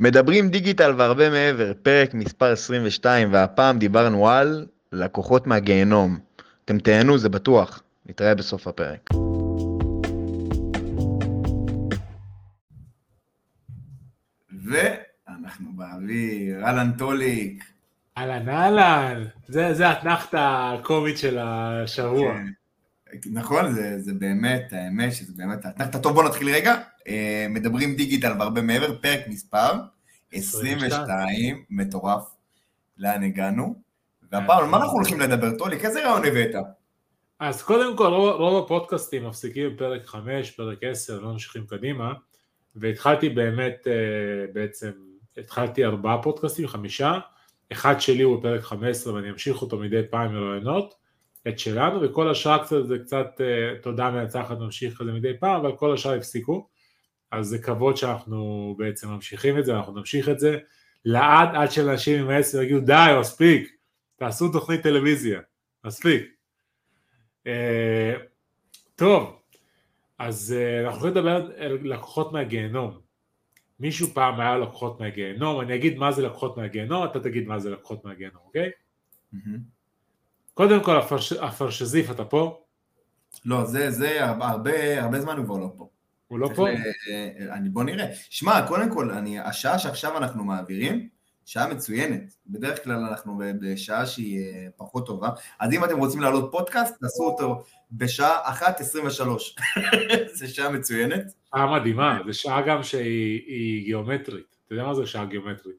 מדברים דיגיטל והרבה מעבר, פרק מספר 22, והפעם דיברנו על לקוחות מהגיהנום. אתם תהנו, זה בטוח. נתראה בסוף הפרק. ואנחנו באוויר, אהלן טוליק. אהלן אהלן, זה, זה האתנחתא הקומית של השבוע. כן. נכון, זה, זה באמת, האמת שזה באמת האתנחתא. טוב, בוא נתחיל רגע. אה, מדברים דיגיטל והרבה מעבר, פרק מספר 22, מטורף. לאן הגענו? והפעם, על מה אנחנו הולכים לדבר, טוליק? איזה רעיון הבאת? אז קודם כל, רוב, הפודקאסטים מפסיקים בפרק 5, פרק 10, לא ממשיכים קדימה, והתחלתי באמת, אה, בעצם, התחלתי ארבעה פודקאסטים, חמישה, אחד שלי הוא בפרק 15 ואני אמשיך אותו מדי פעם מרעיונות, את שלנו, וכל השאר קצת זה קצת אה, תודה מהצלחת ממשיך כזה מדי פעם, אבל כל השאר הפסיקו, אז זה כבוד שאנחנו בעצם ממשיכים את זה, אנחנו נמשיך את זה לעד עד שאנשים עם העשר יגידו די, מספיק, תעשו תוכנית טלוויזיה, מספיק. אה, טוב, אז אה, אנחנו יכולים לדבר על לקוחות מהגיהנום. מישהו פעם היה לקוחות מהגיהנום, אני אגיד מה זה לקוחות מהגיהנום, אתה תגיד מה זה לקוחות מהגיהנום, אוקיי? קודם כל, הפרש, הפרשזיף, אתה פה? לא, זה, זה הרבה, הרבה זמן הוא כבר לא פה. הוא לא פה? ל... אני, בוא נראה. שמע, קודם כל, אני, השעה שעכשיו אנחנו מעבירים, שעה מצוינת. בדרך כלל אנחנו בשעה שהיא אה, פחות טובה. אז אם אתם רוצים לעלות פודקאסט, תעשו אותו בשעה 1.23. זה שעה מצוינת. שעה מדהימה, זו שעה גם שהיא גיאומטרית. אתה יודע מה זה שעה גיאומטרית?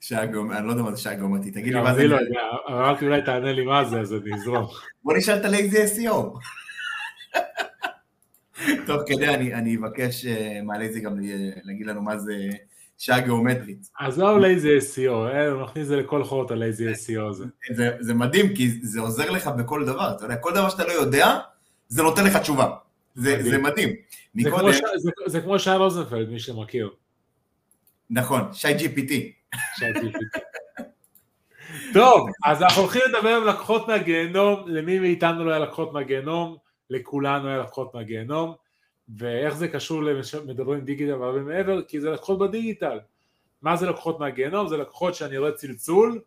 שעה גיאומטרית, אני לא יודע מה זה שעה גיאומטרית, תגיד לי מה זה. אני לא יודע, אמרתי אולי תענה לי מה זה, אז אני אזרום. בוא נשאל את ה-Lazy SEO. תוך כדי אני, אני אבקש אה, מה-Lazy גם להגיד לנו מה זה שעה גיאומטרית. אז לא Lazy SEO, אה, נכניס את זה לכל חורות ה-Lazy SEO הזה. זה, זה מדהים, כי זה עוזר לך בכל דבר, אתה יודע, כל דבר שאתה לא יודע, זה נותן לך תשובה. זה מדהים. זה מדהים. זה, מקודם... כמו ש... זה, זה כמו שי רוזנפלד, מי שמכיר. נכון, שי GPT. שי GPT. טוב, אז אנחנו הולכים לדבר עם לקוחות מהגיהנום, למי מאיתנו לא היה לקוחות מהגיהנום, לכולנו היה לקוחות מהגיהנום, ואיך זה קשור למדברים דיגיטל והרבה מעבר, כי זה לקוחות בדיגיטל. מה זה לקוחות מהגיהנום? זה לקוחות שאני רואה צלצול,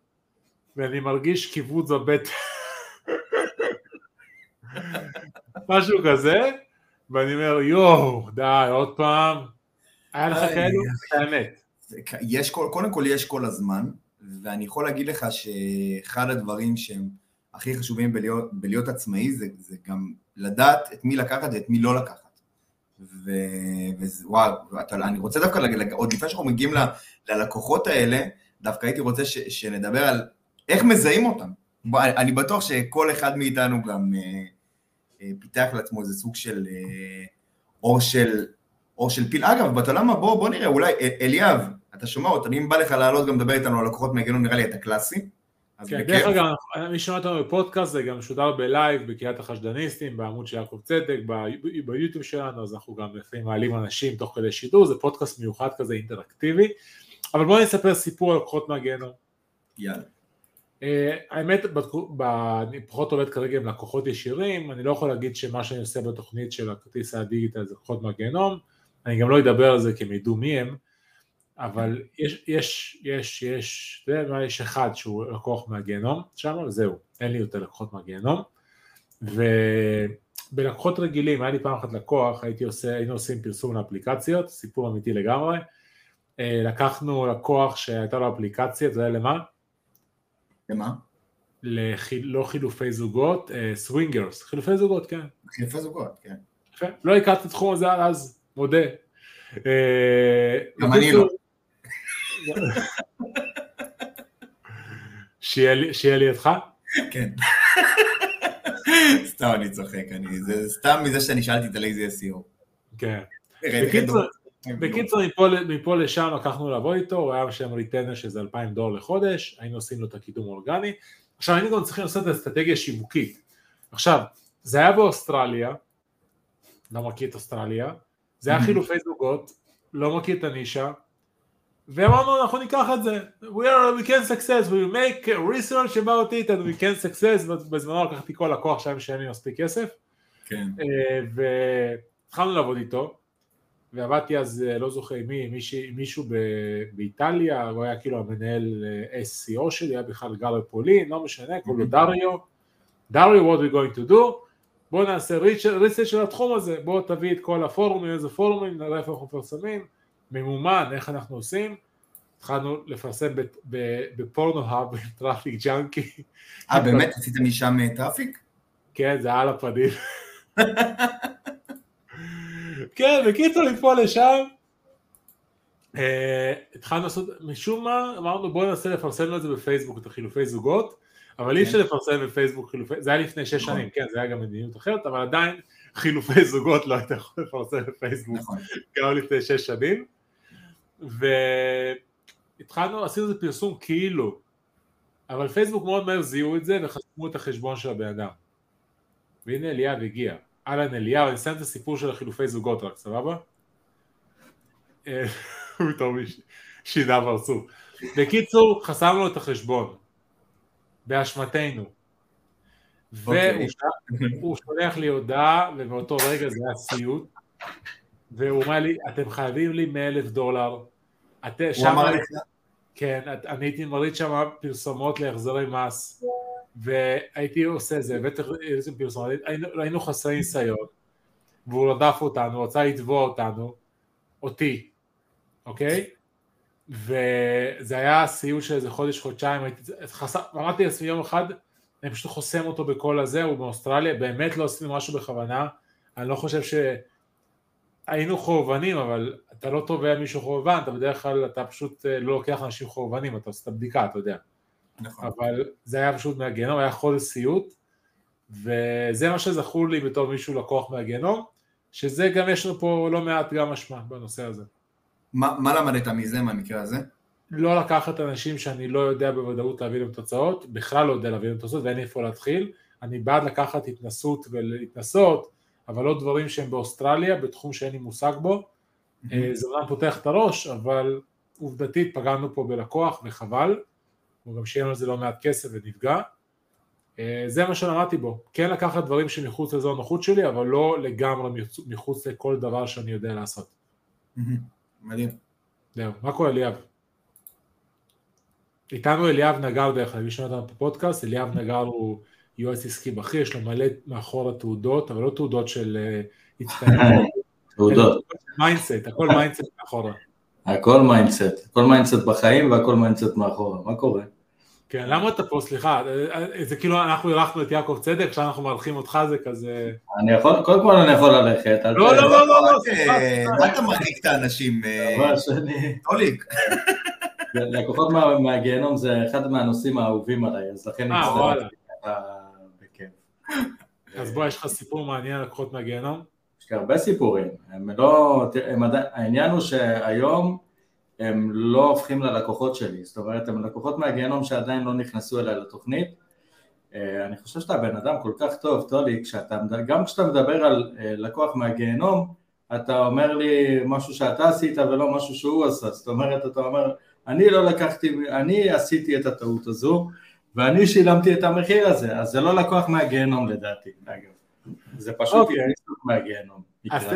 ואני מרגיש קיבוץ בבטן. משהו כזה, ואני אומר יואו, די, עוד פעם, היה לך כאלו? האמת. יש, קודם כל יש כל הזמן, ואני יכול להגיד לך שאחד הדברים שהם הכי חשובים בלהיות, בלהיות עצמאי זה, זה גם לדעת את מי לקחת ואת מי לא לקחת. ווואו, אני רוצה דווקא, עוד לפני שאנחנו מגיעים ל, ללקוחות האלה, דווקא הייתי רוצה ש, שנדבר על איך מזהים אותם. אני בטוח שכל אחד מאיתנו גם אה, אה, פיתח לעצמו איזה סוג של אה, עור של, עור של פיל. אגב, אתה יודע מה? בוא, בוא נראה, אולי, אליאב, אתה שומע אותנו, אם בא לך לעלות גם לדבר איתנו על לקוחות מהגיהנום, נראה לי אתה קלאסי. כן, דרך אגב, מי שומע אותנו בפודקאסט, זה גם משודר בלייב בקריית החשדניסטים, בעמוד של יעקב צדק, ביוטיוב שלנו, אז אנחנו גם לפעמים מעלים אנשים תוך כדי שידור, זה פודקאסט מיוחד כזה אינטראקטיבי, אבל בואו נספר סיפור על לקוחות מהגיהנום. יאללה. האמת, אני פחות עובד כרגע עם לקוחות ישירים, אני לא יכול להגיד שמה שאני עושה בתוכנית של הכרטיס הדיגיטל זה לקוחות מהגיהנום, אני גם לא אדבר על זה כי הם ידעו מי הם, אבל יש, יש, יש, יש, אתה יודע מה, יש אחד שהוא לקוח מהגיהנום שם, זהו, אין לי יותר לקוחות מהגיהנום, ובלקוחות רגילים, היה לי פעם אחת לקוח, הייתי עושה, היינו עושים פרסום לאפליקציות, סיפור אמיתי לגמרי, לקחנו לקוח שהייתה לו אפליקציה, אתה יודע למה? למה? לחיל, לא חילופי זוגות, swingers, חילופי זוגות, כן. חילופי זוגות, כן. לא הכרתי את התחום הזה אז, מודה. גם אני לא. שיהיה לידך? כן. סתם אני צוחק, אני, זה סתם מזה שאני שאלתי את ה-Lazy SEO. כן. בקיצור, מפה לשם לקחנו לעבוד איתו, הוא היה שם ריטנר שזה 2,000 דולר לחודש, היינו עושים לו את הקידום האורגני. עכשיו היינו גם צריכים לעשות את האסטרטגיה שיווקית. עכשיו, זה היה באוסטרליה, לא מכיר את אוסטרליה, זה היה חילופי זוגות, לא מכיר את הנישה, ואמרנו אנחנו ניקח את זה, we, are, we can success, we make research about it and we can success, בזמנו לקחתי כל לקוח שהיה משלם לי מספיק כסף, כן. והתחלנו לעבוד איתו, ועבדתי אז, אה, לא זוכר מי, מישהו, מישהו ב, באיטליה, הוא היה כאילו המנהל אה, SEO שלי, היה בכלל גר בפולין, לא משנה, קוראים לו דריו. דריו, what we going to do? בואו נעשה research של התחום הזה, בואו תביא את כל הפורומים, איזה פורומים, נראה איפה אנחנו מפרסמים, ממומן, איך אנחנו עושים. התחלנו לפרסם בפורנו-האב עם TrafficJunky. אה, באמת? עשיתם משם אה, traffic? כן, זה על הפנים. כן, בקיצור, מפה לשם. אה, התחלנו לעשות, משום מה, אמרנו בואו ננסה לפרסם את זה בפייסבוק, את החילופי זוגות, אבל אי אפשר כן. לפרסם בפייסבוק חילופי, זה היה לפני שש נכון. שנים, כן, זה היה גם מדיניות אחרת, אבל עדיין חילופי זוגות לא היית יכול לפרסם בפייסבוק, נכון. גם לפני שש שנים. והתחלנו, עשינו איזה פרסום כאילו, אבל פייסבוק מאוד מהר זיהו את זה וחסמו את החשבון של הבן אדם. והנה אליאב הגיע. אהלן אליהו, אני אסיים את הסיפור של החילופי זוגות רק, סבבה? אה, הוא פתאום שינה פרצוף. בקיצור, חסמנו את החשבון, באשמתנו. אוקיי. והוא שולח לי הודעה, ובאותו רגע זה היה סיוט, והוא אומר לי, אתם חייבים לי 100 אלף דולר. הוא אמר לך? כן, אני הייתי מריץ שם פרסומות להחזרי מס. והייתי עושה זה, הבאתי איזה פרסומת, היינו, היינו חסרי ניסיון, והוא רדף אותנו, רצה לתבוע אותנו, אותי, אוקיי? וזה היה סיוט של איזה חודש, חודשיים, אמרתי לעצמי יום אחד, אני פשוט חוסם אותו בכל הזה, הוא באוסטרליה, באמת לא עשינו משהו בכוונה, אני לא חושב שהיינו חורבנים, אבל אתה לא תובע מישהו חורבן, אתה בדרך כלל, אתה פשוט אה, לא לוקח אנשים חורבנים, אתה עושה את הבדיקה, אתה יודע. נכון. אבל זה היה פשוט מהגיהנום, היה חודש סיוט, וזה מה שזכור לי בתור מישהו לקוח מהגיהנום, שזה גם יש לנו פה לא מעט גם אשמה בנושא הזה. מה, מה למדת מזה, מהמקרה הזה? לא לקחת אנשים שאני לא יודע בוודאות להביא להם תוצאות, בכלל לא יודע להביא להם תוצאות ואין איפה להתחיל, אני בעד לקחת התנסות ולהתנסות, אבל לא דברים שהם באוסטרליה, בתחום שאין לי מושג בו, mm-hmm. זה אומנם פותח את הראש, אבל עובדתית פגענו פה בלקוח וחבל, הוא גם שילם על זה לא מעט כסף ונפגע. אה, זה מה שלמדתי בו, כן לקחת דברים שמחוץ לאזור הנוחות שלי, אבל לא לגמרי מחוץ לכל דבר שאני יודע לעשות. מדהים. זהו, מה קורה אליאב? איתנו אליאב נגר דרך אגב, מי שומע אותנו בפודקאסט, אליאב נגר הוא יועץ עסקי בכיר, יש לו מלא מאחור התעודות, אבל לא תעודות של אה, הצטיינות. תעודות. mindset, הכל mindset מאחורה. הכל mindset, הכל mindset בחיים והכל mindset מאחורה, מה קורה? כן, למה אתה פה, סליחה, זה כאילו אנחנו אירחנו את יעקב צדק, עכשיו אנחנו מארחים אותך, זה כזה... אני יכול, קודם כל אני יכול ללכת. לא, לא, לא, לא, לא, סליחה. מה אתה מרחיק את האנשים? ממש, אני... טוליק. לקוחות מהגיהנום זה אחד מהנושאים האהובים עליי, אז לכן אני מצטער בכיף. אז בוא, יש לך סיפור מעניין על לקוחות מהגיהנום? יש לי הרבה סיפורים, הם לא, הם עדיין, העניין הוא שהיום הם לא הופכים ללקוחות שלי, זאת אומרת הם לקוחות מהגיהנום שעדיין לא נכנסו אליי לתוכנית, אה, אני חושב שאתה בן אדם כל כך טוב, טולי, כשאתה, גם כשאתה מדבר על אה, לקוח מהגיהנום, אתה אומר לי משהו שאתה עשית ולא משהו שהוא עשה, זאת אומרת, אתה אומר, אני לא לקחתי, אני עשיתי את הטעות הזו, ואני שילמתי את המחיר הזה, אז זה לא לקוח מהגיהנום לדעתי, אגב. זה פשוט okay. אוקיי. מהגיהנום. אז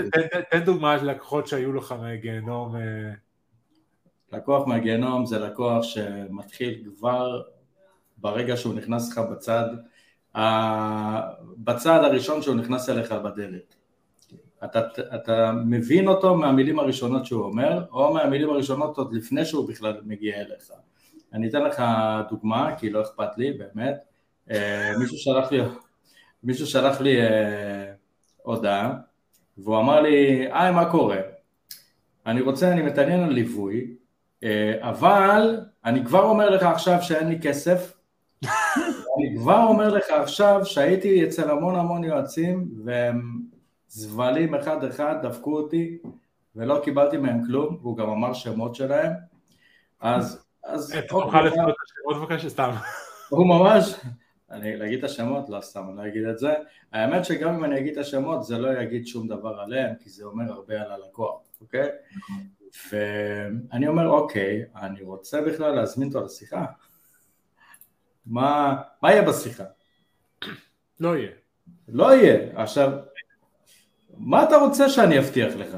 תן דוגמה של לקוחות שהיו לך מהגיהנום. אה. לקוח מהגיהנום זה לקוח שמתחיל כבר ברגע שהוא נכנס לך בצד, בצד הראשון שהוא נכנס אליך בדלת. אתה, אתה מבין אותו מהמילים הראשונות שהוא אומר, או מהמילים הראשונות עוד לפני שהוא בכלל מגיע אליך. אני אתן לך דוגמה, כי לא אכפת לי, באמת. אה, מישהו שלח לי, מישהו שלח לי אה, הודעה, והוא אמר לי, היי, מה קורה? אני רוצה, אני מתעניין על ליווי, אה, אבל אני כבר אומר לך עכשיו שאין לי כסף, אני כבר אומר לך עכשיו שהייתי אצל המון המון יועצים, והם זבלים אחד אחד, דפקו אותי, ולא קיבלתי מהם כלום, והוא גם אמר שמות שלהם, אז... אז... אתה תוכל לפנות את השמות בבקשה, סתם. הוא ממש... אני להגיד את השמות? לא סתם, אני לא אגיד את זה. האמת שגם אם אני אגיד את השמות זה לא יגיד שום דבר עליהם, כי זה אומר הרבה על הלקוח, אוקיי? ואני אומר, אוקיי, אני רוצה בכלל להזמין אותו לשיחה. מה, מה יהיה בשיחה? לא יהיה. לא יהיה. עכשיו, מה אתה רוצה שאני אבטיח לך?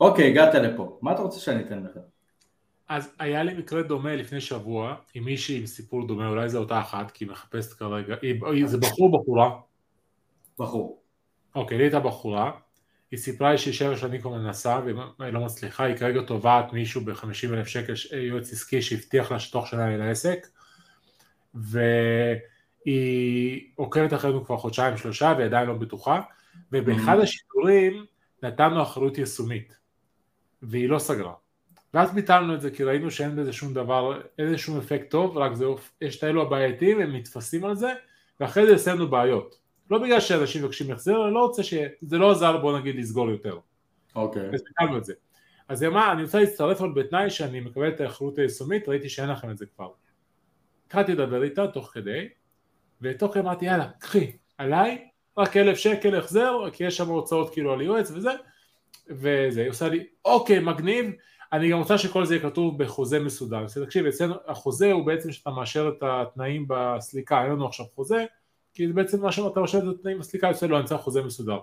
אוקיי, הגעת לפה, מה אתה רוצה שאני אתן לך? אז היה לי מקרה דומה לפני שבוע עם מישהי עם סיפור דומה, אולי זו אותה אחת, כי היא מחפשת כרגע, היא- זה בחור או בחורה? בחור. אוקיי, לי הייתה בחורה, היא סיפרה לי שהיא שבע שנים כבר מנסה והיא לא מצליחה, היא כרגע תובעת מישהו ב-50 אלף שקל, יועץ עסקי שהבטיח לה שתוך שנה יהיה לה עסק, והיא עוקבת אחרינו כבר חודשיים שלושה והיא עדיין לא בטוחה, ובאחד Mhm. השידורים נתנו אחריות יישומית, והיא לא סגרה. ואז ביטלנו את זה כי ראינו שאין בזה שום דבר, אין שום אפקט טוב, רק זה, יש את האלו הבעייתיים, הם נתפסים על זה, ואחרי זה יעשה לנו בעיות. לא בגלל שאנשים מבקשים החזר, אני לא רוצה ש... זה לא עזר בוא נגיד לסגור יותר. אוקיי. אז ביטלנו את זה. אז היא אמרה, אני רוצה להצטרף אבל בתנאי שאני מקבל את האחריות היישומית, ראיתי שאין לכם את זה כבר. התחלתי לדבר איתה תוך כדי, ותוך כדי אמרתי יאללה, קחי, עליי, רק אלף שקל החזר, כי יש שם הוצאות כאילו על יועץ וזה, וזה, היא עושה לי, אוקיי, מגניב, אני גם רוצה שכל זה יהיה כתוב בחוזה מסודר. אז תקשיב, אצלנו החוזה הוא בעצם שאתה מאשר את התנאים בסליקה, אין לנו עכשיו חוזה, כי זה בעצם מה שאתה מאשר את התנאים בסליקה, אצלנו אני צריך חוזה מסודר.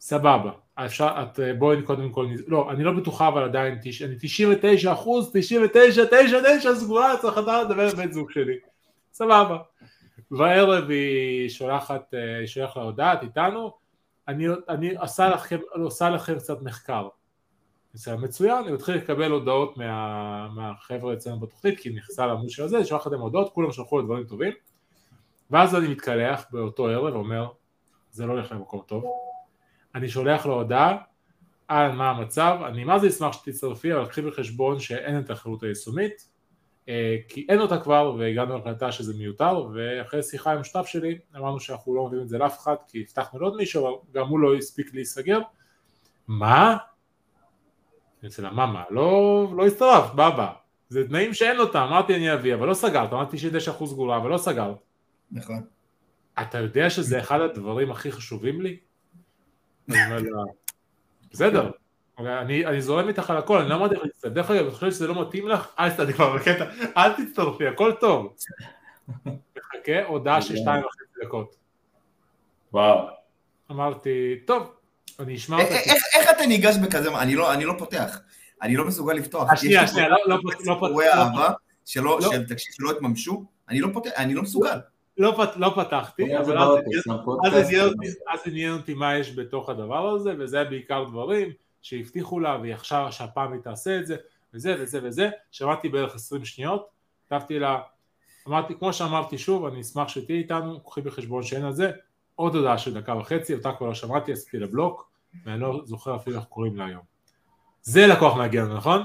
סבבה, אפשר, את, בואי קודם כל, לא, אני לא בטוחה אבל עדיין, תש- אני 99 אחוז, 99, 9, 9 סגורה, צריך לדעת לדבר עם בן זוג שלי, סבבה. בערב היא שולחת, אה, היא שולחת לה הודעה, את איתנו, אני, אני עושה, לכם, עושה לכם קצת מחקר. בסדר, מצוין, אני מתחיל לקבל הודעות מה, מהחבר'ה אצלנו בתוכנית, כי נכנסה לעמוד הזה, שולחת להם הודעות, כולם שלחו לי דברים טובים, ואז אני מתקלח באותו ערב ואומר, זה לא הולך למקום טוב, אני שולח לו הודעה על מה המצב, אני מה זה אשמח שתצטרפי, אבל קחי בחשבון שאין את האחריות היישומית, אה, כי אין אותה כבר והגענו להחלטה שזה מיותר, ואחרי שיחה עם השותף שלי אמרנו שאנחנו לא מביאים את זה לאף אחד כי הבטחנו לעוד מישהו, אבל גם הוא לא הספיק להיסגר. מה? אצל מה מה? לא, לא הצטרפת, בבא. זה תנאים שאין אותם, אמרתי אני אביא, אבל לא סגרת, אמרתי 99% סגורה, אבל לא סגרת. נכון. אתה יודע שזה אחד הדברים הכי חשובים לי? בסדר, אבל אני, אני זורם איתך על הכל, אני לא אמרתי לך להצטרף, דרך אגב, אני חושב שזה לא מתאים לך, אל תצטרפי כבר בקטע, אל תצטרפי, הכל טוב. מחכה, הודעה של שתיים וחצי דקות. וואו. אמרתי, טוב, אני אשמע א- אותה. א- איך איך אתה ניגש בכזה, אני לא אני לא פותח, אני לא מסוגל לפתוח. אה, שנייה, שנייה, לא- לא- לא- סיפורי לא- אהבה שלא, לא. של תקשיב, שלא התממשו, אני לא פותח, אני לא מסוגל. לא, פת, לא פתחתי, אבל אז עניין אותי- אז עניין אותי מה יש בתוך הדבר הזה, וזה היה בעיקר דברים שהבטיחו לה, והיא עכשיו שהפעם היא תעשה את זה, וזה וזה וזה, שמעתי בערך 20 שניות, כתבתי לה, אמרתי, כמו שאמרתי שוב, אני אשמח שתהיי איתנו, קחי בחשבון שאין על זה, עוד הודעה של דקה וחצי, אותה כבר לא שמעתי, עשיתי לה בלוק, ואני לא זוכר אפילו איך קוראים לה היום. זה לקוח לנו, נכון?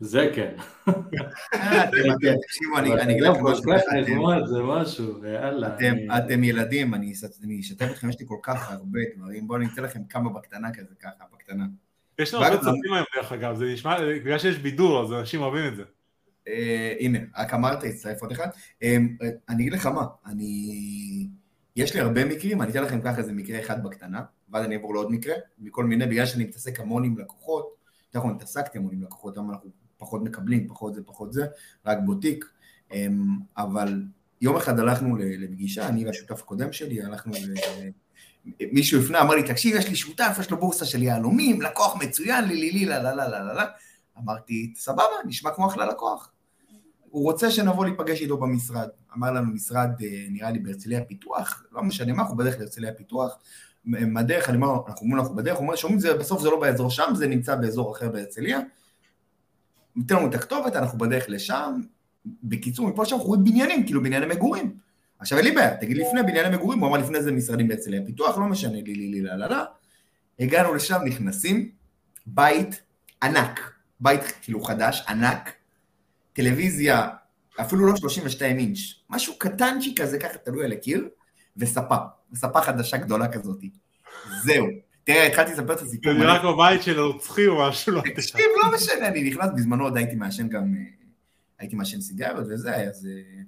זה כן. אה, אתם- תקשיבו, אני אגיד אבל לכם גם משהו, אתם- ילדים, אני אשתף אתכם, יש לי כל כך הרבה דברים, בואו אני אתן לכם כמה בקטנה כזה, ככה, בקטנה. יש לנו הרבה צופים היום דרך אגב, זה נשמע, בגלל שיש בידור אז אנשים אוהבים את זה. אה, הנה, רק אמרת, הצטרף עוד אחד. אה, אני אגיד לך מה, אני... יש לי הרבה מקרים, אני אתן לכם ככה איזה מקרה אחד בקטנה, ואז אני אעבור לעוד מקרה, מכל מיני, בגלל שאני מתעסק המון עם לקוחות, נכון, התעסקתי המון עם לקוחות, למה אנחנו פחות מקבלים, פחות זה, פחות זה, רק בוטיק, אה, אבל יום אחד הלכנו לפגישה, אני והשותף הקודם שלי, הלכנו ל... מישהו הפנה, אמר לי, תקשיב, יש לי שותף, יש לו בורסה של יהלומים, לקוח מצוין, לי, לי, לי, לה, לה, לה, לה, לה. אמרתי, סבבה, נשמע כמו אחלה לקוח. הוא רוצה שנבוא להיפגש איתו במשרד. אמר לנו משרד, אה, נראה לי בהרצליה פיתוח, לא משנה מה, אנחנו בדרך להרצליה פיתוח. מ- בדרך, אני אומר, אנחנו אומרים אנחנו בדרך, הוא אומר, שומעים, בסוף זה לא באזור שם, זה נמצא באזור אחר בהרצליה. ניתן לנו את הכתובת, אנחנו בדרך לשם. בקיצור, מפה שם אנחנו רואים בניינים, כאילו בנייני מגורים. עכשיו אין לי בעיה, תגיד לפני בנייני מגורים, הוא אמר לפני זה משרדים בהרצליה פיתוח, לא משנה, לי, לי, לי, לה, לה, לה. הגענו לשם, נכנסים, בית ענק, בית כאילו חדש, ענק, טלוויזיה, אפילו לא 32 אינץ', משהו קטנצ'י כזה, ככה תלוי על הקיר, וספה, וספה חדשה גדולה כזאת. זהו. תראה, התחלתי לספר את הסיפור. זה נראה כמו בית של רוצחי או משהו, לא. תקשיב, לא משנה, אני נכנס, בזמנו עוד הייתי מעשן גם, אה, הייתי מעשן סיגריות וזה, אז אה,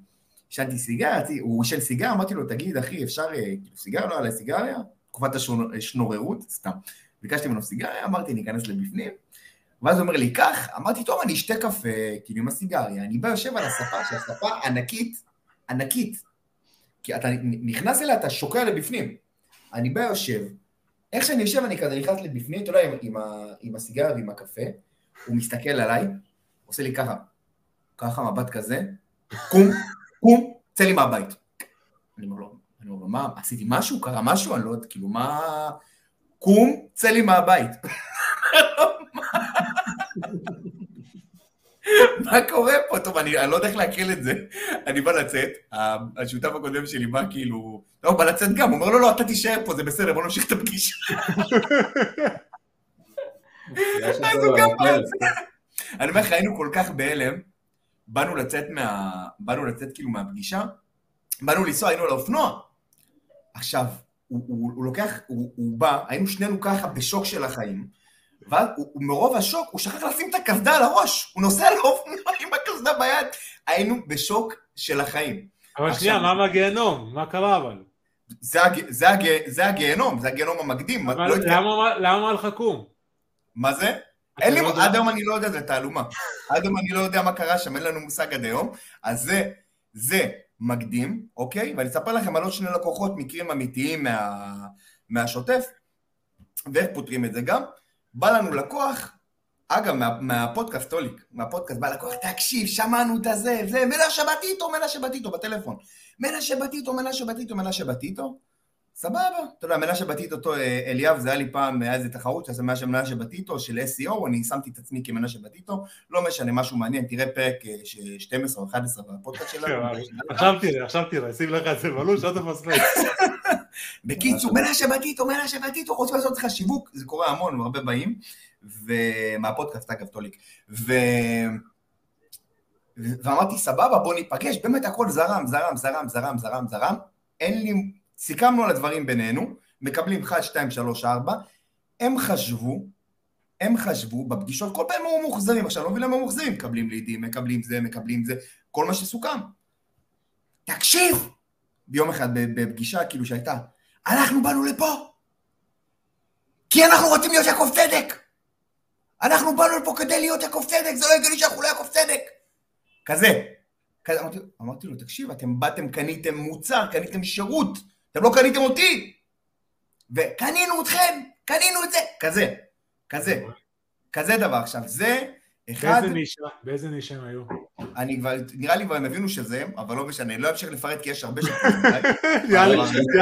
עישנתי סיגריה, הוא עישן סיגריה, אמרתי לו, תגיד, אחי, אפשר, אה, כאילו, סיגריה לא עלי סיגריה? תקופת השנוררות, סתם. ביקשתי ממנו סיגריה, אמרתי, ניכנס לבפנים, ואז הוא אומר לי, קח, אמרתי, טוב, אני אשתה קפה, כאילו, עם הסיגריה, אני בא, יושב על הספה, שהספה ענקית, ענקית, כי אתה נכנס אליה, אתה שוקע לבפנים. אני בא, יושב, איך שאני יושב, אני כזה נכנס לבפנים, אתה יודע, עם, עם, עם הסיגריה ועם הקפה, הוא מסתכל עליי, עושה לי ככה, ככה, מבט כזה, קום, קום, צא לי מהבית. אני אומר לו, אני אומר לו, מה, עשיתי משהו? קרה משהו? אני לא יודע, כאילו, מה... קום, צא לי מהבית. מה קורה פה? טוב, אני, אני לא יודע איך להקריא את זה. אני בא לצאת, השותף הקודם שלי בא כאילו... לא, הוא בא לצאת גם, הוא אומר לו, לא, אתה תישאר פה, זה בסדר, בוא נמשיך את הפגישה. יש אז הוא גם בא לצאת. אני אומר לך, היינו כל כך בהלם, באנו לצאת מה... באנו לצאת כאילו מהפגישה, באנו לנסוע, היינו על האופנוע. עכשיו, הוא, הוא, הוא לוקח, הוא, הוא בא, היינו שנינו ככה בשוק של החיים, ואז הוא, הוא מרוב השוק, הוא שכח לשים את הקסדה על הראש, הוא נוסע על האופנוע עם הקסדה ביד. היינו בשוק של החיים. אבל עכשיו- שנייה, מה מהגיהנום? מה קרה אבל? זה, הג, זה, הג, זה הגיהנום, זה הגיהנום המקדים. אבל לא למה- למה לך קום? מה זה? אין לי, לא? עד היום אני לא יודע, זה תעלומה. עד היום אני לא יודע מה קרה שם, אין לנו מושג עד היום. אז זה, זה מקדים, אוקיי? ואני אספר לכם על עוד שני לקוחות, מקרים אמיתיים מה, מהשוטף, ואיך פותרים את זה גם. בא לנו לקוח, אגב, מה, מהפודקאסט, טוליק, מהפודקאסט בא לקוח, תקשיב, שמענו את הזה, זה, מנשה בטיטו, מנשה בטיטו, בטלפון. מנשה בטיטו, מנשה בטיטו, מנשה בטיטו. סבבה, אתה יודע, מנשה בטיטו, אה, אליאב, זה היה לי פעם, היה איזה תחרות שעשה מנשה מנשה בטיטו של SEO, אני שמתי את עצמי כמנשה בטיטו, לא משנה, משהו מעניין, תראה פרק אה, ש- 12 או 11 בפודקאסט שלנו. עכשיו תראה, עכשיו תראה, שים לך את זה בלוש, אל תפספס. בקיצור, מנשה בטיטו, מנשה בטיטו, רוצים לעשות לך שיווק, זה קורה המון, הרבה באים, ומהפודקאסט, אגב, טוליק. ואמרתי, סבבה, בוא ניפגש, באמת הכל זרם, זרם, זרם, זרם, זרם, זרם. אין לי, סיכמנו על הדברים בינינו, מקבלים 1, 2, 3, 4, הם חשבו, הם חשבו בפגישות, כל פעם הם היו מאוכזבים, עכשיו לא מבין למה הם מאוכזבים, מקבלים לידים, מקבלים זה, מקבלים זה, כל מה שסוכם. תקשיב! ביום אחד בפגישה כאילו שהייתה, אנחנו באנו לפה כי אנחנו רוצים להיות יעקב צדק. אנחנו באנו לפה כדי להיות יעקב צדק, זה לא הגיוני שאנחנו לא יעקב צדק. כזה. כזה אמרתי, אמרתי לו, תקשיב, אתם באתם, קניתם מוצר, קניתם שירות, אתם לא קניתם אותי. וקנינו אתכם, קנינו את זה. כזה, כזה, כזה דבר. עכשיו, זה אחד... באיזה נישה? באיזה נישה הם היו? אני כבר, נראה לי כבר הם הבינו שזה הם, אבל לא משנה, אני לא אמשיך לפרט כי יש הרבה ש... נראה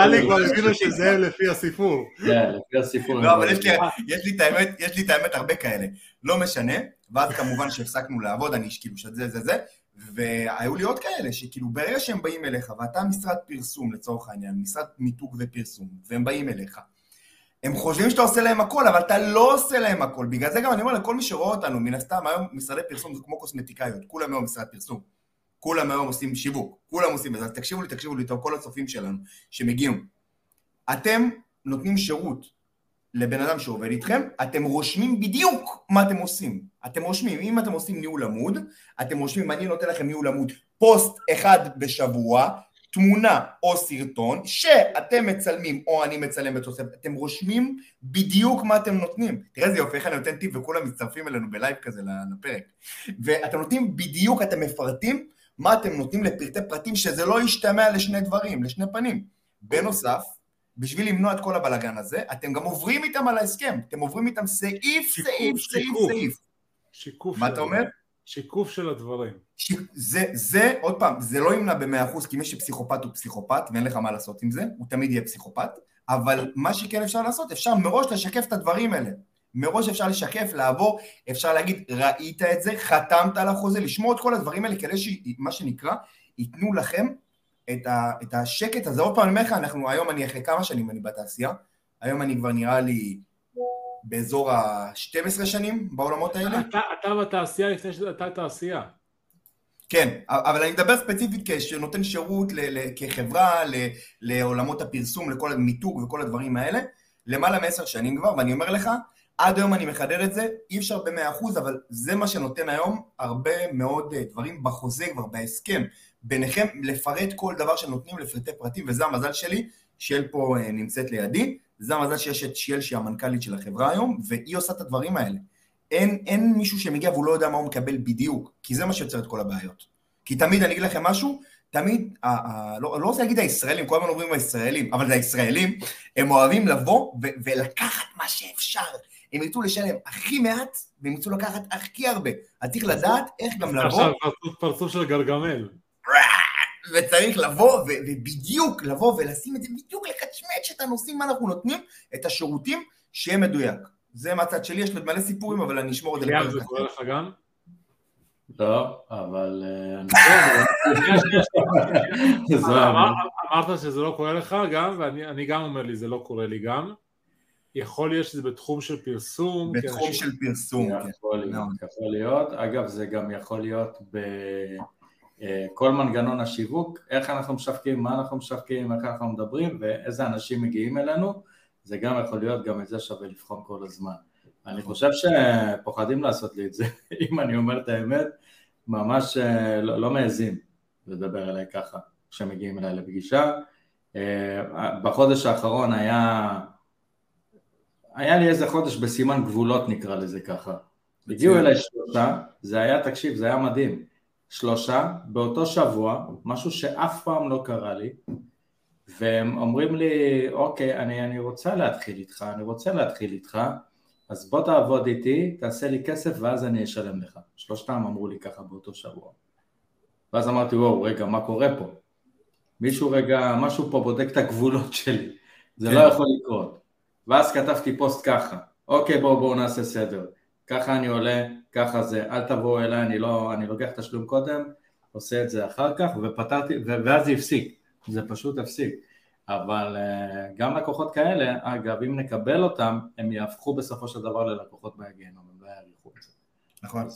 לי- כבר הבינו שזה הם לפי הסיפור. כן, לפי הסיפור. לא, אבל יש לי, יש לי את האמת, יש לי את האמת הרבה כאלה. לא משנה, ואז כמובן שהפסקנו לעבוד, אני כאילו שזה זה זה, והיו לי עוד כאלה, שכאילו ברגע שהם באים אליך, ואתה משרד פרסום לצורך העניין, משרד מיתוג ופרסום, והם באים אליך, הם חושבים שאתה עושה להם הכל, אבל אתה לא עושה להם הכל. בגלל זה גם אני אומר לכל מי שרואה אותנו, מן הסתם היום משרדי פרסום זה כמו קוסמטיקאיות, כולם היום משרד פרסום. כולם היום עושים שיווק, כולם עושים את זה, אז תקשיבו לי, תקשיבו לי טוב, כל הצופים שלנו שמגיעים. אתם נותנים שירות לבן אדם שעובד איתכם, אתם רושמים בדיוק מה אתם עושים. אתם רושמים, אם אתם עושים ניהול עמוד, אתם רושמים, אני נותן לכם ניהול עמוד, פוסט אחד בשבוע, תמונה או סרטון, שאתם מצלמים או אני מצלם בתוספת, אתם רושמים בדיוק מה אתם נותנים. תראה איזה יופי, איך אני נותן טיפ וכולם מצטרפים אלינו בלייב כזה לפרק. ואתם נותנים בדיוק, אתם מפרטים מה אתם נותנים לפרטי פרטים, שזה לא ישתמע לשני דברים, לשני פנים. בנוסף, בשביל למנוע את כל הבלגן הזה, אתם גם עוברים איתם על ההסכם, אתם עוברים איתם סעיף, שיקוף, סעיף, סעיף, שיקוף. סעיף. שיקוף מה אתה. אומר? שיקוף של הדברים. ש- זה, זה, עוד פעם, זה לא ימנע במאה אחוז, כי מי שפסיכופת הוא פסיכופת, ואין לך מה לעשות עם זה, הוא תמיד יהיה פסיכופת, אבל מה שכן אפשר לעשות, אפשר מראש לשקף את הדברים האלה. מראש אפשר לשקף, לעבור, אפשר להגיד, ראית את זה, חתמת על החוזה, לשמור את כל הדברים האלה, כדי שמה שנקרא, ייתנו לכם את, ה, את השקט הזה. עוד פעם, אני אומר לך, אנחנו, היום אני אחרי כמה שנים אני בתעשייה, היום אני כבר נראה לי באזור ה-12 שנים בעולמות האלה. אתה אתה בתעשייה לפני שאתה תעשייה. כן, אבל אני מדבר ספציפית כשנותן שירות ל- ל- כחברה ל- לעולמות הפרסום, לכל המיתוג וכל הדברים האלה, למעלה מעשר שנים כבר, ואני אומר לך, עד היום אני מחדד את זה, אי אפשר במאה אחוז, אבל זה מה שנותן היום הרבה מאוד אה, דברים בחוזה כבר, בהסכם, ביניכם לפרט כל דבר שנותנים לפרטי פרטים, וזה המזל שלי, שיל פה אה, נמצאת לידי, זה המזל שיש את שיל שהיא המנכ"לית של החברה היום, והיא עושה את הדברים האלה. אין, אין מישהו שמגיע והוא לא יודע מה הוא מקבל בדיוק, כי זה מה שיוצר את כל הבעיות. כי תמיד, אני אגיד לכם משהו, תמיד, ה, ה, לא, לא רוצה להגיד הישראלים, כל הזמן אומרים הישראלים, אבל זה הישראלים, הם אוהבים לבוא ו, ולקחת מה שאפשר. הם ירצו לשלם הכי מעט, והם ירצו לקחת הכי הרבה. אז צריך לדעת איך גם לבוא, עכשיו פרצוף- פרצוף של גרגמל. וצריך לבוא, ו- ובדיוק לבוא ולשים את זה, בדיוק לקצ'מץ' את הנושאים, מה אנחנו נותנים, את השירותים, שיהיה מדויק. זה מהצד שלי, יש לי עוד מלא סיפורים, אבל אני אשמור את זה ליאם, זה קורה לך גם? לא, אבל... אה, אמר- האמת. אמרת שזה לא קורה לך גם, ואני אני גם אומר לי, זה לא קורה לי גם. יכול להיות שזה בתחום של פרסום. בתחום של פרסום, כן. יכול להיות. יכול להיות. אגב, זה גם יכול להיות בכל מנגנון השיווק, איך אנחנו משווקים, מה אנחנו משווקים, איך אנחנו מדברים ואיזה אנשים מגיעים אלינו, זה גם יכול להיות, גם את זה שווה לבחון כל הזמן. אני חושב שפוחדים לעשות לי את זה, אם אני אומר את האמת, ממש אה, לא, לא מעזים לדבר אליי ככה כשמגיעים אליי לפגישה. אה, בחודש האחרון היה, היה לי איזה חודש בסימן גבולות נקרא לזה ככה. הגיעו אליי שלושה, זה היה, תקשיב, זה היה מדהים. שלושה, באותו שבוע, משהו שאף פעם לא קרה לי, והם אומרים לי, אוקיי, אני, אני רוצה להתחיל איתך, אני רוצה להתחיל איתך, אז בוא תעבוד איתי, תעשה לי כסף ואז אני אשלם לך. שלושתם אמרו לי ככה באותו שבוע. ואז אמרתי, וואו, רגע, מה קורה פה? מישהו רגע, משהו פה בודק את הגבולות שלי, זה כן. לא יכול לקרות. ואז כתבתי פוסט ככה, אוקיי, בואו בואו נעשה סדר. ככה אני עולה, ככה זה, אל תבואו אליי, אני לא, אני לוקח תשלום קודם, עושה את זה אחר כך, ופתרתי, ואז זה הפסיק, זה פשוט הפסיק. אבל אה, גם לקוחות כאלה, אגב, אם נקבל אותם, הם יהפכו בסופו של דבר ללקוחות מהגיהנום, הם לא יעריכו את זה. נכון.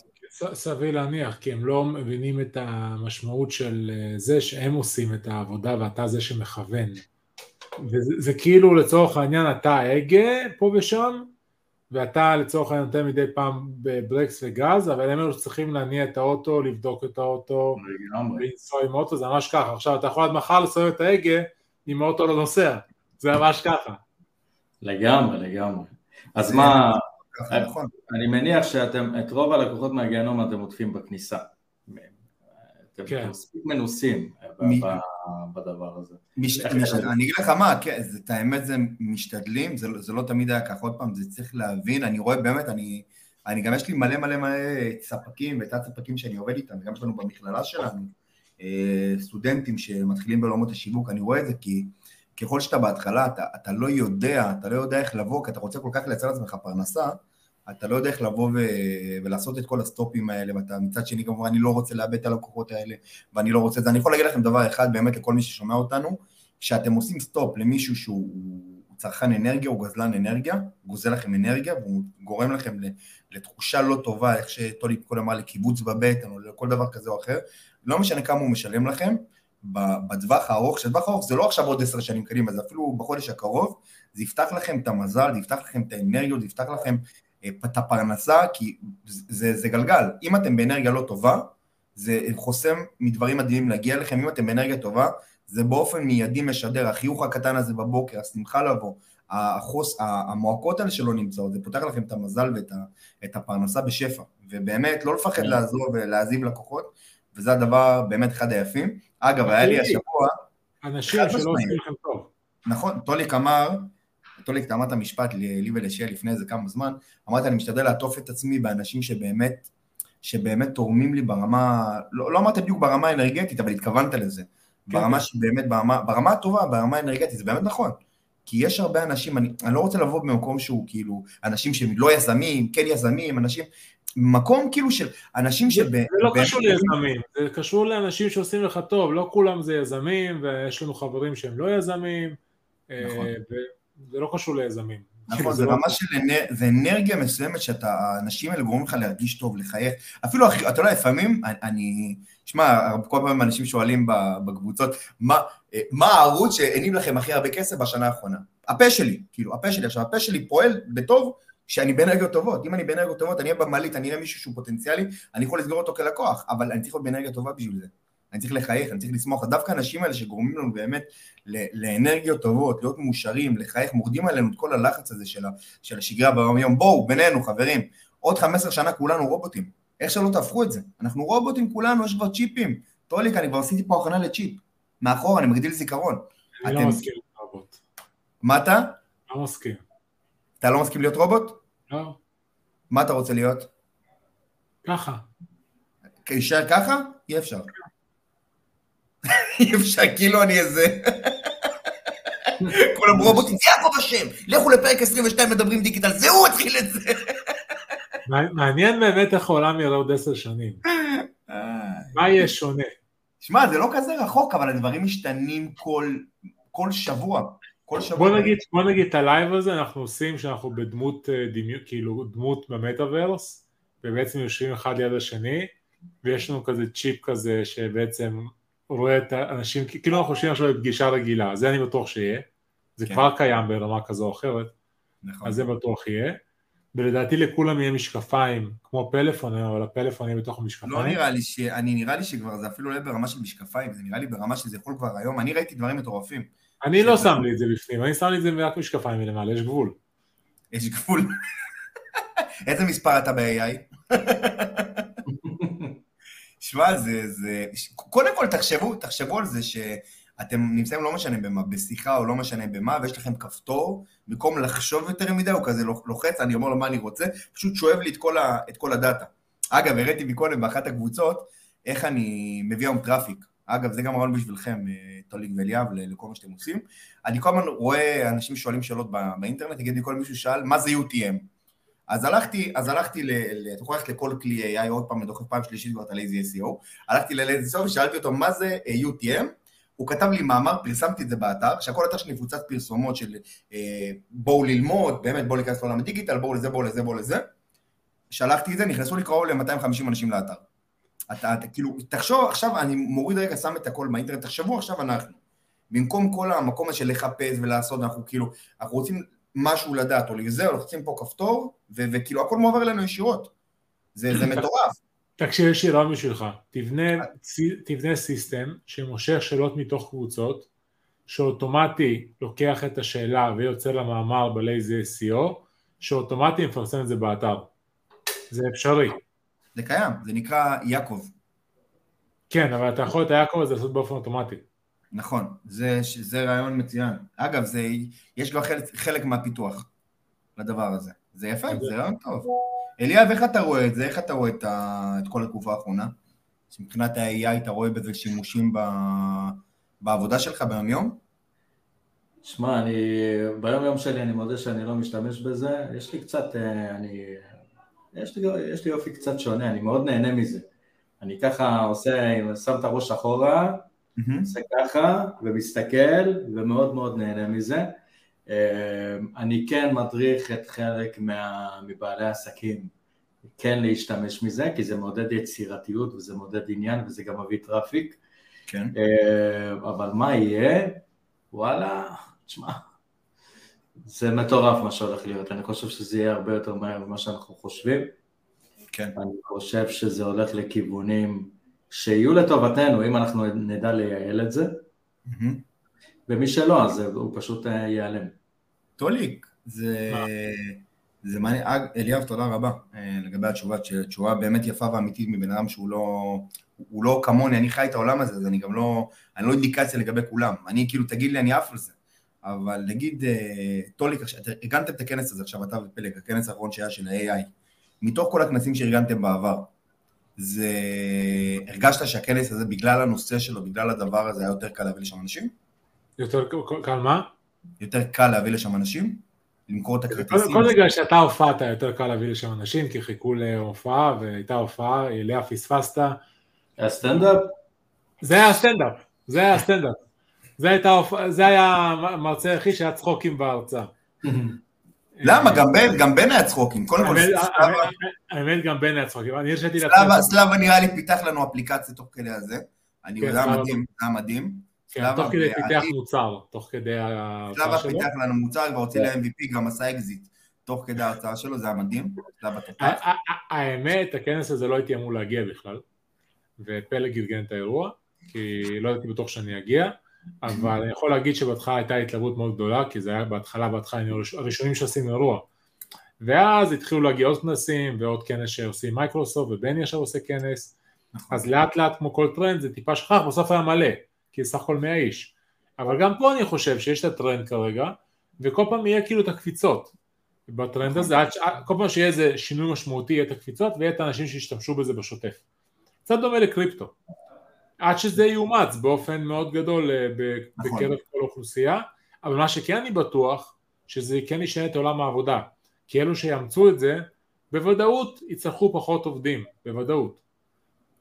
סביר להניח, כי הם לא מבינים את המשמעות של אה, זה שהם עושים את העבודה ואתה זה שמכוון. וזה זה כאילו לצורך העניין אתה ההגה פה ושם, ואתה לצורך העניין נותן מדי פעם בברקס וגז, אבל הם אלו שצריכים להניע את האוטו, לבדוק את האוטו. לנסוע עם האוטו, זה ממש ככה. עכשיו אתה יכול עד מחר לסובב את ההגה אם האוטו לא נוסע, זה ממש ככה. לגמרי, לגמרי. אז מה, נכון. אני מניח שאתם, את רוב הלקוחות מהגיהנום אתם עוטפים בכניסה. אתם כן. מספיק מנוסים ב- בדבר הזה. מש- מש- אני אגיד לך מה, כן, את האמת זה משתדלים, זה לא- זה לא תמיד היה ככה, עוד פעם, זה צריך להבין, אני רואה באמת, אני אני גם יש לי מלא מלא מלא ספקים ותת ספקים שאני עובד איתם, וגם יש לנו במכללה שלנו, אה, סטודנטים שמתחילים בעולמות השיווק, אני רואה את זה כי ככל שאתה בהתחלה, אתה, אתה לא יודע, אתה לא יודע איך לבוא, כי אתה רוצה כל כך לייצר לעצמך פרנסה, אתה לא יודע איך לבוא ו... ולעשות את כל הסטופים האלה, ואתה מצד שני כמובן אני לא רוצה לאבד את הלקוחות האלה, ואני לא רוצה את זה. אני יכול להגיד לכם דבר אחד באמת לכל מי ששומע אותנו, כשאתם עושים סטופ למישהו שהוא הוא צרכן אנרגיה, הוא גזלן אנרגיה, הוא גוזל לכם אנרגיה, והוא גורם לכם לתחושה לא טובה, איך שטוליק קודם אמר, לכיווץ בבטן, או לכל דבר כזה או אחר, לא משנה כמה הוא משלם לכם, בטווח הארוך, שטווח הארוך זה לא עכשיו עוד עשר שנים קדימה, זה אפילו בחודש הקרוב, זה יפתח לכם את המזל, זה יפתח לכם את האנרגיות, זה יפתח לכם את הפרנסה, כי זה, זה, זה גלגל. אם אתם באנרגיה לא טובה, זה חוסם מדברים מדהימים להגיע לכם, אם אתם באנרגיה טובה, זה באופן מיידי משדר, החיוך הקטן הזה בבוקר, השמחה לבוא, החוס, המועקות האלה שלא נמצאות, זה פותח לכם את המזל ואת הפרנסה בשפע, ובאמת לא לפחד לעזוב ולהעזיב לקוחות, וזה הדבר באמת אחד היפים. אגב, היה לי השבוע... אנשים שלא עושים לכם טוב. נכון, טוליק אמר, טוליק, אתה אמרת משפט לי ולשיה לפני איזה כמה זמן, אמרת, אני משתדל לעטוף את עצמי באנשים שבאמת, שבאמת תורמים לי ברמה, לא, לא אמרת בדיוק ברמה האנרגטית, אבל התכוונת לזה. כן. ברמה שבאמת, ברמה, ברמה הטובה, ברמה האנרגטית, זה באמת נכון. כי יש הרבה אנשים, אני, אני לא רוצה לבוא במקום שהוא כאילו, אנשים שהם לא יזמים, כן יזמים, אנשים, מקום כאילו של אנשים שב... זה לא קשור ליזמים, זה קשור לאנשים שעושים לך טוב, לא כולם זה יזמים, ויש לנו חברים שהם לא יזמים, נכון. זה לא קשור ליזמים. נכון, זה רמה של זה אנרגיה מסוימת שאתה, האנשים האלה גורמים לך להרגיש טוב, לחייך. אפילו, אתה יודע, לפעמים, אני, שמע, כל פעם אנשים שואלים בקבוצות, מה, מה הערוץ שהניב לכם הכי הרבה כסף בשנה האחרונה? הפה שלי, כאילו, הפה שלי. עכשיו, הפה שלי פועל בטוב כשאני באנרגיות טובות. אם אני באנרגיות טובות, אני אהיה במעלית, אני אהיה מישהו שהוא פוטנציאלי, אני יכול לסגור אותו כלקוח, אבל אני צריך להיות באנרגיה טובה בשביל זה. אני צריך לחייך, אני צריך לשמוח. דווקא האנשים האלה שגורמים לנו באמת לאנרגיות טובות, להיות מאושרים, לחייך, מורדים עלינו את כל הלחץ הזה של, של השגרה ביום יום. בואו, בינינו, חברים, עוד 15 שנה כולנו רובוטים. איך שלא תהפכו את זה. אנחנו רובוטים כולנו, יש כבר צ'יפים. טוליק, אני כבר עשיתי פה הכנה לצ'יפ. מאחור, אני מגדיל זיכרון. אני לא אתם- מסכים עם רובוט. מה אתה? לא מסכים. אתה לא מסכים להיות רובוט? לא, מה אתה רוצה להיות? ככה. יישאר ככה? אי אפשר. אי אפשר, כאילו אני איזה... כולם רובוטים, זה יעקב אשם, לכו לפרק 22 מדברים דיגיטל, זה הוא התחיל את זה. מע- מעניין באמת איך העולם יראה עוד עשר שנים. מה יהיה שונה? שמע, זה לא כזה רחוק, אבל הדברים משתנים כל, כל שבוע. כל שבוע. בוא נגיד, בוא נגיד את הלייב הזה אנחנו עושים שאנחנו בדמות אה, דמיון, כאילו דמות במטאוורס ובעצם יושבים אחד ליד השני ויש לנו כזה צ'יפ כזה שבעצם רואה את האנשים, כאילו אנחנו יושבים עכשיו בפגישה רגילה, זה אני בטוח שיהיה, זה כן. כבר קיים ברמה כזו או אחרת, נכון. אז זה בטוח יהיה, ולדעתי לכולם יהיה משקפיים כמו פלאפון, אבל הפלאפון יהיה בתוך לא המשקפיים. נראה לי ש... אני נראה לי שכבר זה אפילו לא ברמה של משקפיים, זה נראה לי ברמה שזה יכול כבר היום. אני ראיתי דברים מטורפים. אני לא שם לי את זה בפנים, אני שם לי את זה רק משקפיים מלמעלה, יש גבול. יש גבול. איזה מספר אתה ב-AI? שמע, זה, זה... קודם כל תחשבו, תחשבו על זה שאתם נמצאים לא משנה במה, בשיחה או לא משנה במה, ויש לכם כפתור, במקום לחשוב יותר מדי, הוא כזה לוחץ, אני אומר לו מה אני רוצה, פשוט שואב לי את כל, ה, את כל הדאטה. אגב, הראיתי מקודם באחת הקבוצות, איך אני מביא היום traffic. אגב, זה גם רעיון בשבילכם, אה, טוליק ואליאב, לכל מה שאתם עושים. אני כל הזמן רואה אנשים שואלים שאלות בא- באינטרנט, נגיד לי כל מישהו שאל, מה זה UTM? אז הלכתי, אז הלכתי, ל, ל, אתה יכול ללכת לכל כלי AI, עוד פעם, דוחף פעם שלישית כבר את ה-Lazy SEO, הלכתי ל-Lazy SEO ושאלתי אותו, מה זה אה, UTM? הוא כתב לי מאמר, פרסמתי את זה באתר, שהכל אתר שלי מפוצץ פרסומות של אה, בואו ללמוד, באמת בואו להיכנס לעולם הדיגיטל, בואו לזה, בואו לזה, בואו לזה. שלחתי את זה, נכנסו לי קרוב ל-250 אנשים לאתר. אתה, אתה כאילו, תחשוב, עכשיו אני מוריד רגע, שם את הכל באינטרנט, תחשבו עכשיו אנחנו. במקום כל המקום הזה של לחפש ולעשות, אנחנו כאילו, אנחנו רוצים משהו לדעת, או לזה, לוחצים פה כפתור, ו- וכאילו הכל מועבר אלינו ישירות. זה, זה מטורף. תקשיב, יש לי רעיון בשבילך, תבנה, צי- תבנה סיסטם שמושך שאלות מתוך קבוצות, שאוטומטי לוקח את השאלה ויוצא למאמר בלייזי SEO, שאוטומטי מפרסם את זה באתר. זה אפשרי. זה קיים, זה נקרא יעקב. כן, אבל אתה יכול את היעקב הזה לעשות באופן אוטומטי. נכון, זה, זה רעיון מצוין. אגב, זה, יש כבר חלק, חלק מהפיתוח לדבר הזה. זה יפה, זה רעיון טוב. אליאב, איך אתה רואה את זה? איך אתה רואה את, ה, את כל התקופה האחרונה? שמבחינת ה-AI אתה רואה בזה שימושים ב, בעבודה שלך ביום-יום? שמע, אני, ביום יום שלי אני מודה שאני לא משתמש בזה, יש לי קצת, אה, אני, יש לי, יש לי אופי קצת שונה, אני מאוד נהנה מזה. אני ככה עושה, שם את הראש אחורה, עושה ככה, ומסתכל, ומאוד מאוד נהנה מזה. אה, אני כן מדריך את חלק מה, מבעלי העסקים כן להשתמש בזה, כי זה מעודד יצירתיות וזה מעודד עניין וזה גם מביא traffic. כן. אה, אבל מה יהיה? וואלה, תשמע, זה מטורף מה שהולך להיות, אני חושב שזה יהיה הרבה יותר מהר ממה שאנחנו חושבים. כן. אני חושב שזה הולך לכיוונים שיהיו לטובתנו, אם אנחנו נדע לייעל את זה, מהמם. ומי שלא, אז הוא פשוט אה, ייעלם. טוליק, זה... זה מעניין, אג, אליאב, תודה רבה אה, לגבי התשובה, תשובה באמת יפה ואמיתית מבן אדם שהוא לא, הוא לא כמוני, אני חי את העולם הזה, אז אני גם לא, אני לא אינדיקציה לגבי כולם, אני כאילו, תגיד לי, אני עף על זה, אבל נגיד, אה, טוליק, ארגנתם את הכנס הזה עכשיו, אתה ופלג, הכנס האחרון שהיה של ה-AI, מתוך כל הכנסים שארגנתם בעבר, זה, הרגשת שהכנס הזה, בגלל הנושא שלו, בגלל הדבר הזה, היה יותר קל להביא לשם אנשים? יותר קל מה? יותר קל להביא לשם אנשים? למכור את הכרטיסים? קודם בגלל שאתה הופעת יותר קל להביא לשם אנשים, כי חיכו להופעה והייתה הופעה, לאה פספסת. הסטנדאפ? זה היה הסטנדאפ, זה היה הסטנדאפ. זה, הייתה, זה היה המרצה היחיד שהיה צחוקים בהרצאה. למה? גם בן, גם בן היה צחוקים. קודם כל, סלאבה- האמת- גם בן היה צחוקים, אני הרשיתי סלאבה, לעצמי, סלאבה נראה לי פיתח לנו אפליקציה תוך כדי הזה. אני כן, יודע, סלאבה. מדהים, זה היה מדהים. כן, סלאבה תוך כדי פיתח מוצר, תוך כדי סלאבה ההרצאה שלו. פיתח לנו מוצר, כבר הוציא ל-MVP, גם עשה אקזיט תוך כדי ההרצאה שלו, זה היה מדהים. סלאבה תותח. האמת, הכנס הזה לא הייתי אמור להגיע בכלל, ופלג ארגן את האירוע, כי לא הייתי בטוח שאני אגיע, אבל אני יכול להגיד שבהתחלה הייתה התלהבות מאוד גדולה, כי זה היה בהתחלה, בהתחלה היינו הראש- הראשונים שעשינו אירוע. ואז התחילו להגיע עוד כנסים ועוד כנס שעושים מייקרוסופט, ובני עכשיו עושה כנס, נכון. אז לאט לאט כמו כל טרנד זה טיפה שכך, בסוף היה מלא, כי סך הכל 100 איש. אבל גם פה אני חושב שיש את הטרנד כרגע, וכל פעם יהיה כאילו את הקפיצות בטרנד הזה, עד ש- כל פעם שיהיה איזה שינוי משמעותי יהיה את הקפיצות ויהיה את האנשים שישתמשו בזה בשוטף. קצת דומה לקריפטו. עד שזה יאומץ באופן מאוד גדול אה, נכון. בקרב כל האוכלוסייה, אבל מה שכן אני בטוח, שזה כן ישנה את עולם העבודה. כי אלו שיאמצו את זה, בוודאות יצטרכו פחות עובדים, בוודאות.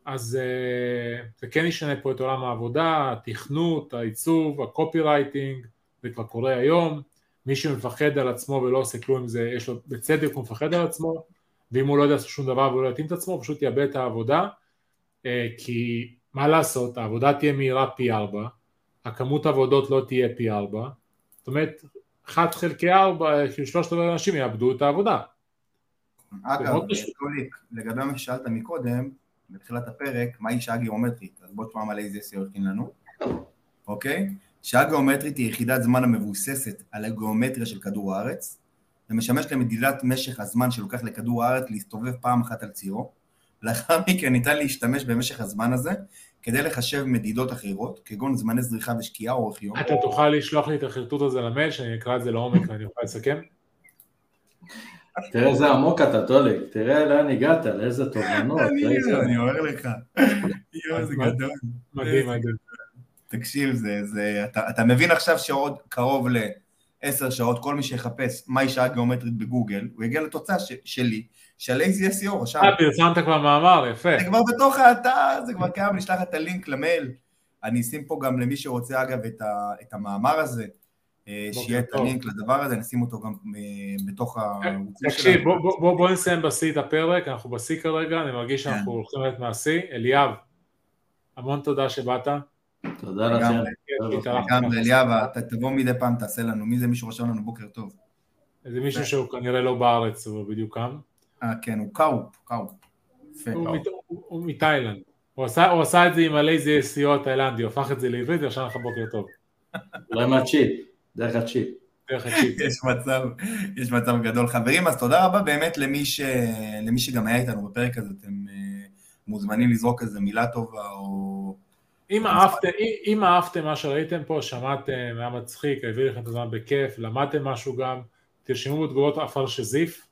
אז אה, זה כן ישנה פה את עולם העבודה, התכנות, העיצוב, הקופי רייטינג, זה כבר קורה היום. מי שמפחד על עצמו ולא עושה כלום עם זה, יש לו, בצדק הוא מפחד על עצמו, ואם הוא לא יודע לעשות שום דבר והוא לא יתאים את עצמו, הוא פשוט יאבד את העבודה, אה, כי מה לעשות, העבודה תהיה מהירה פי ארבע, הכמות עבודות לא תהיה פי ארבע, זאת אומרת, 1 חלקי 4, כאילו שלושת רבעי האנשים יאבדו את העבודה. אגב. טוליק, לגבי מה ששאלת מקודם, בתחילת הפרק, מהי שעה גיאומטרית? אז בוא תשמע מה לאיזה SEO הכין לנו, אוקיי? שעה גיאומטרית היא יחידת זמן המבוססת על הגיאומטריה של כדור הארץ, ומשמש למדידת משך הזמן שלוקח לכדור הארץ להסתובב פעם אחת על צירו. לאחר מכן ניתן להשתמש במשך הזמן הזה כדי לחשב מדידות אחרות, כגון זמני זריחה ושקיעה או אורך יום. אתה תוכל לשלוח לי את החרטוט הזה למייל, שאני אקרא את זה לעומק ואני אוכל לסכם? תראה איזה עמוק אתה, טוליק, תראה לאן הגעת, לאיזה תובנות. אני אומר לך, יואו, זה גדול. מדהים, מדהים. תקשיב, זה, זה, אתה, אתה מבין עכשיו שעוד קרוב לעשר שעות, כל מי שיחפש מהי שעה גיאומטרית בגוגל, הוא יגיע לתוצאה שלי, של lazy SEO, רשם. אה, פרסמת כבר מאמר, יפה. זה כבר בתוך האתר, זה כבר קיים, נשלח את הלינק למייל. אני אשים פה גם למי שרוצה, אגב, את, ה, את המאמר הזה, אה, שיהיה את. הלינק לדבר הזה, נשים אותו גם אה, בתוך הערוצים תקשיב, בוא- בוא בוא- בוא נסיים בשיא את הפרק, אנחנו בשיא כרגע, אני מרגיש שאנחנו כן. הולכים ללכת מהשיא. אליאב, המון תודה שבאת. תודה לכם. לגמרי, אליאב, תבוא מדי פעם, תעשה לנו. מי זה מישהו רשם לנו בוקר טוב? זה מישהו שהוא כנראה לא בארץ, הוא בדיוק קם. אה, כן, הוא קאופ, קאופ. הוא מת- הוא- הוא מתאילנד. הוא עשה- את זה עם הלייזי SEO התאילנדי, הוא הפך את זה לעברית ועכשיו לך בוקר טוב. אולי מהצ'יפ, דרך הצ'יפ. דרך הצ'יפ. יש מצב, יש מצב גדול. חברים, אז תודה רבה באמת למי, ש... למי שגם היה איתנו בפרק הזה, אתם אה, מוזמנים לזרוק איזה מילה טובה, או... אם אהבתם, אם- אהבתם מה שראיתם פה, שמעתם, היה מצחיק, הביא לכם את הזמן בכיף, למדתם משהו גם, תרשמו בתגובות עפר שזיף,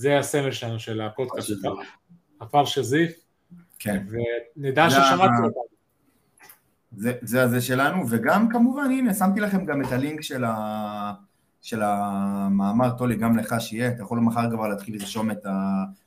זה הסמל שלנו של הפודקאסט. עפר שזיף, כן, ונדע זה ששמעתם אותנו. זה, זה הזה שלנו, וגם כמובן, הנה, שמתי לכם גם את הלינק של, ה... של המאמר, טולי, גם לך שיהיה, אתה יכול מחר כבר להתחיל לרשום את ה...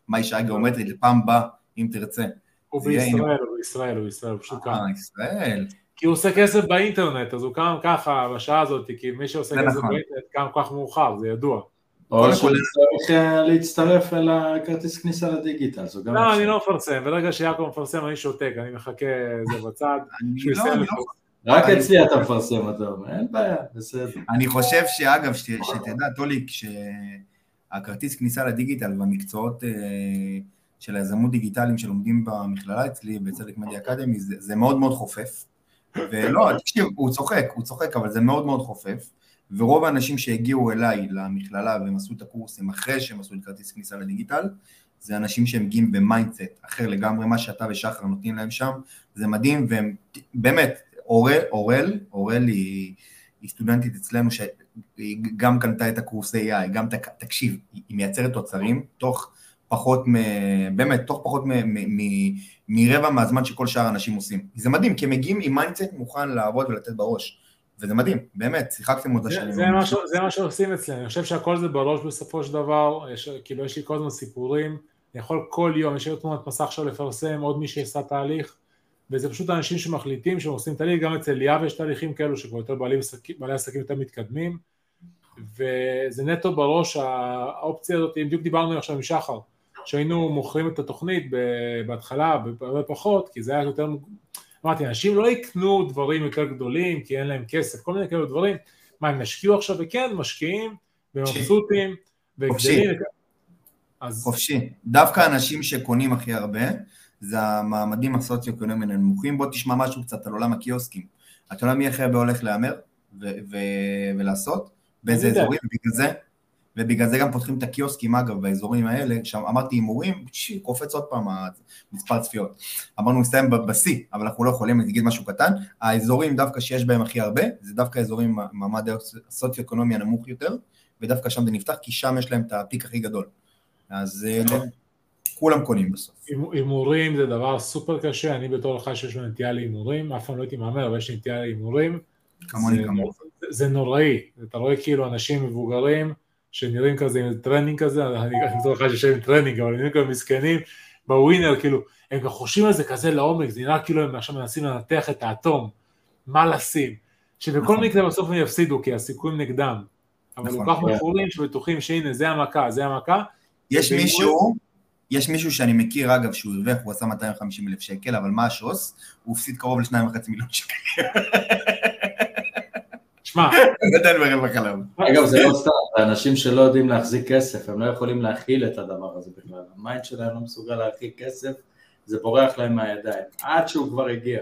מהי שעה גיאומטרית לפעם הבאה, אם תרצה. הוא בישראל, הוא בישראל, הוא בישראל, הוא פשוט קם. אה, ישראל. כי הוא עושה כסף באינטרנט, אז הוא קם ככה בשעה הזאת, כי מי שעושה כסף נכון. באינטרנט קם כל כך מאוחר, זה ידוע. או קודם שהוא כל- צריך אה, להצטרף אל הכרטיס כניסה לדיגיטל, זו גם לא. אני לא מפרסם, ברגע שיעקב מפרסם אני שותק, אני מחכה זה בצד, לא, לא לפרסם. רק אצלי אתה מפרסם, אתה אומר, אין בעיה, בסדר. אני חושב שאגב, שתדע, טוליק, שהכרטיס כניסה לדיגיטל והמקצועות אה, של היזמות דיגיטליים שלומדים במכללה אצלי, בצדק מדיה אקדמי, זה, זה מאוד מאוד חופף. ולא, תקשיב, הוא צוחק, הוא צוחק, אבל זה מאוד מאוד חופף. ורוב האנשים שהגיעו אליי למכללה והם עשו את הקורסים אחרי שהם עשו את כרטיס כניסה לדיגיטל, זה אנשים שהם מגיעים ב mindset אחר לגמרי, מה שאתה ושחר נותנים להם שם, זה מדהים, והם באמת, אורל, אורל, אורל היא, היא סטודנטית אצלנו שהיא גם קנתה את הקורס AI, גם, תק, תקשיב, היא מייצרת תוצרים תוך פחות מ... באמת, תוך פחות מ, מ, מ, מרבע מהזמן שכל שאר האנשים עושים. זה מדהים, כי הם מגיעים עם mindset מוכן לעבוד ולתת בראש. וזה מדהים, באמת, שיחקתם אותה זה- שנים. זה זה מה שעושים אצלנו, אני חושב שהכל זה בראש בסופו של דבר, יש, כאילו יש לי כל הזמן סיפורים, אני יכול כל יום, יש לי תמונת מסך עכשיו לפרסם, עוד מי שעשה תהליך, וזה פשוט אנשים שמחליטים שהם עושים תהליך, גם אצל ליאב יש תהליכים כאלו שכבר יותר בעלי, בעלי עסקים יותר מתקדמים, וזה נטו בראש, האופציה הזאת, בדיוק דיברנו עכשיו עם שחר, שהיינו מוכרים את התוכנית בהתחלה בהרבה פחות, כי זה היה יותר, אמרתי, אנשים לא יקנו דברים יותר גדולים כי אין להם כסף, כל מיני כאלו דברים, מה הם ישקיעו עכשיו, וכן, משקיעים, ומבסוטים, וגדלים, אז חופשי. דווקא אנשים שקונים הכי הרבה, זה המעמדים הסוציו-אקונומיים הנמוכים. בוא תשמע משהו קצת על עולם הקיוסקים. אתה יודע מי הכי הרבה הולך להמר ולעשות? באיזה. אזורים? בגלל זה, ובגלל זה גם פותחים את הקיוסקים, אגב, באזורים האלה, שם אמרתי הימורים, קופץ עוד פעם מספר צפיות. אמרנו נסיים בשיא, אבל אנחנו לא יכולים, אני אגיד משהו קטן, האזורים דווקא שיש בהם הכי הרבה, זה דווקא אזורים עם מעמד הסוציו-אקונומי הנמוך יותר, ודווקא שם זה נפתח, כי שם יש להם את הפיק הכי גדול. אז אה, כולם קונים בסוף. הימורים זה דבר סופר קשה, אני בתור אחד שיש לו נטייה להימורים, אף פעם לא הייתי מהמר, אבל יש נטייה להימורים. כמוני כמוך. זה נוראי, אתה רואה כאילו אנשים מבוגרים שנראים כזה עם טרנינג כזה, אני בתור אחד שיושב עם טרנינג, אבל נראים כאילו מסכנים, בווינר, כאילו, הם גם חושבים על זה כזה לעומק, זה נראה כאילו הם עכשיו מנסים לנתח את האטום, מה לשים, שבכל נכון. מקרה בסוף הם יפסידו, כי הסיכויים נגדם, אבל נכון, כל כך מכורים שבטוחים שהנה זה המכה, זה המכה. יש מישהו, יש מישהו שאני מכיר, אגב, שהוא הרוויח, הוא עשה 250 אלף שקל, אבל מה השוס? הוא הפסיד קרוב לשניים וחצי מיליון שקל. שמע, נתן ברווח עליו. אגב, זה לא סתם, זה אנשים שלא יודעים להחזיק כסף, הם לא יכולים להכיל את הדבר הזה בכלל. ה mind שלהם לא מסוגל להכיל כסף, זה בורח להם מהידיים, עד שהוא כבר הגיע.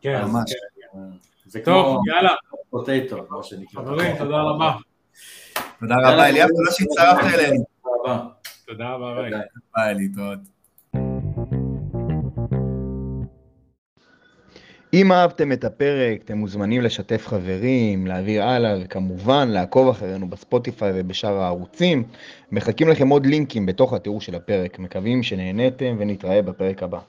כן, ממש. זה טוב, כמו יאללה, potato, מה שנקרא. חברים, תודה רבה. תודה רבה, אליאב, תודה שהצטרפת אלינו. תודה רבה. תודה רבה, ביי. ביי, להתראות. אם אהבתם את הפרק, אתם מוזמנים לשתף חברים, להעביר הלאה, וכמובן לעקוב אחרינו בספוטיפיי ובשאר הערוצים. מחכים לכם עוד לינקים בתוך התיאור של הפרק. מקווים שנהניתם ונתראה בפרק הבא.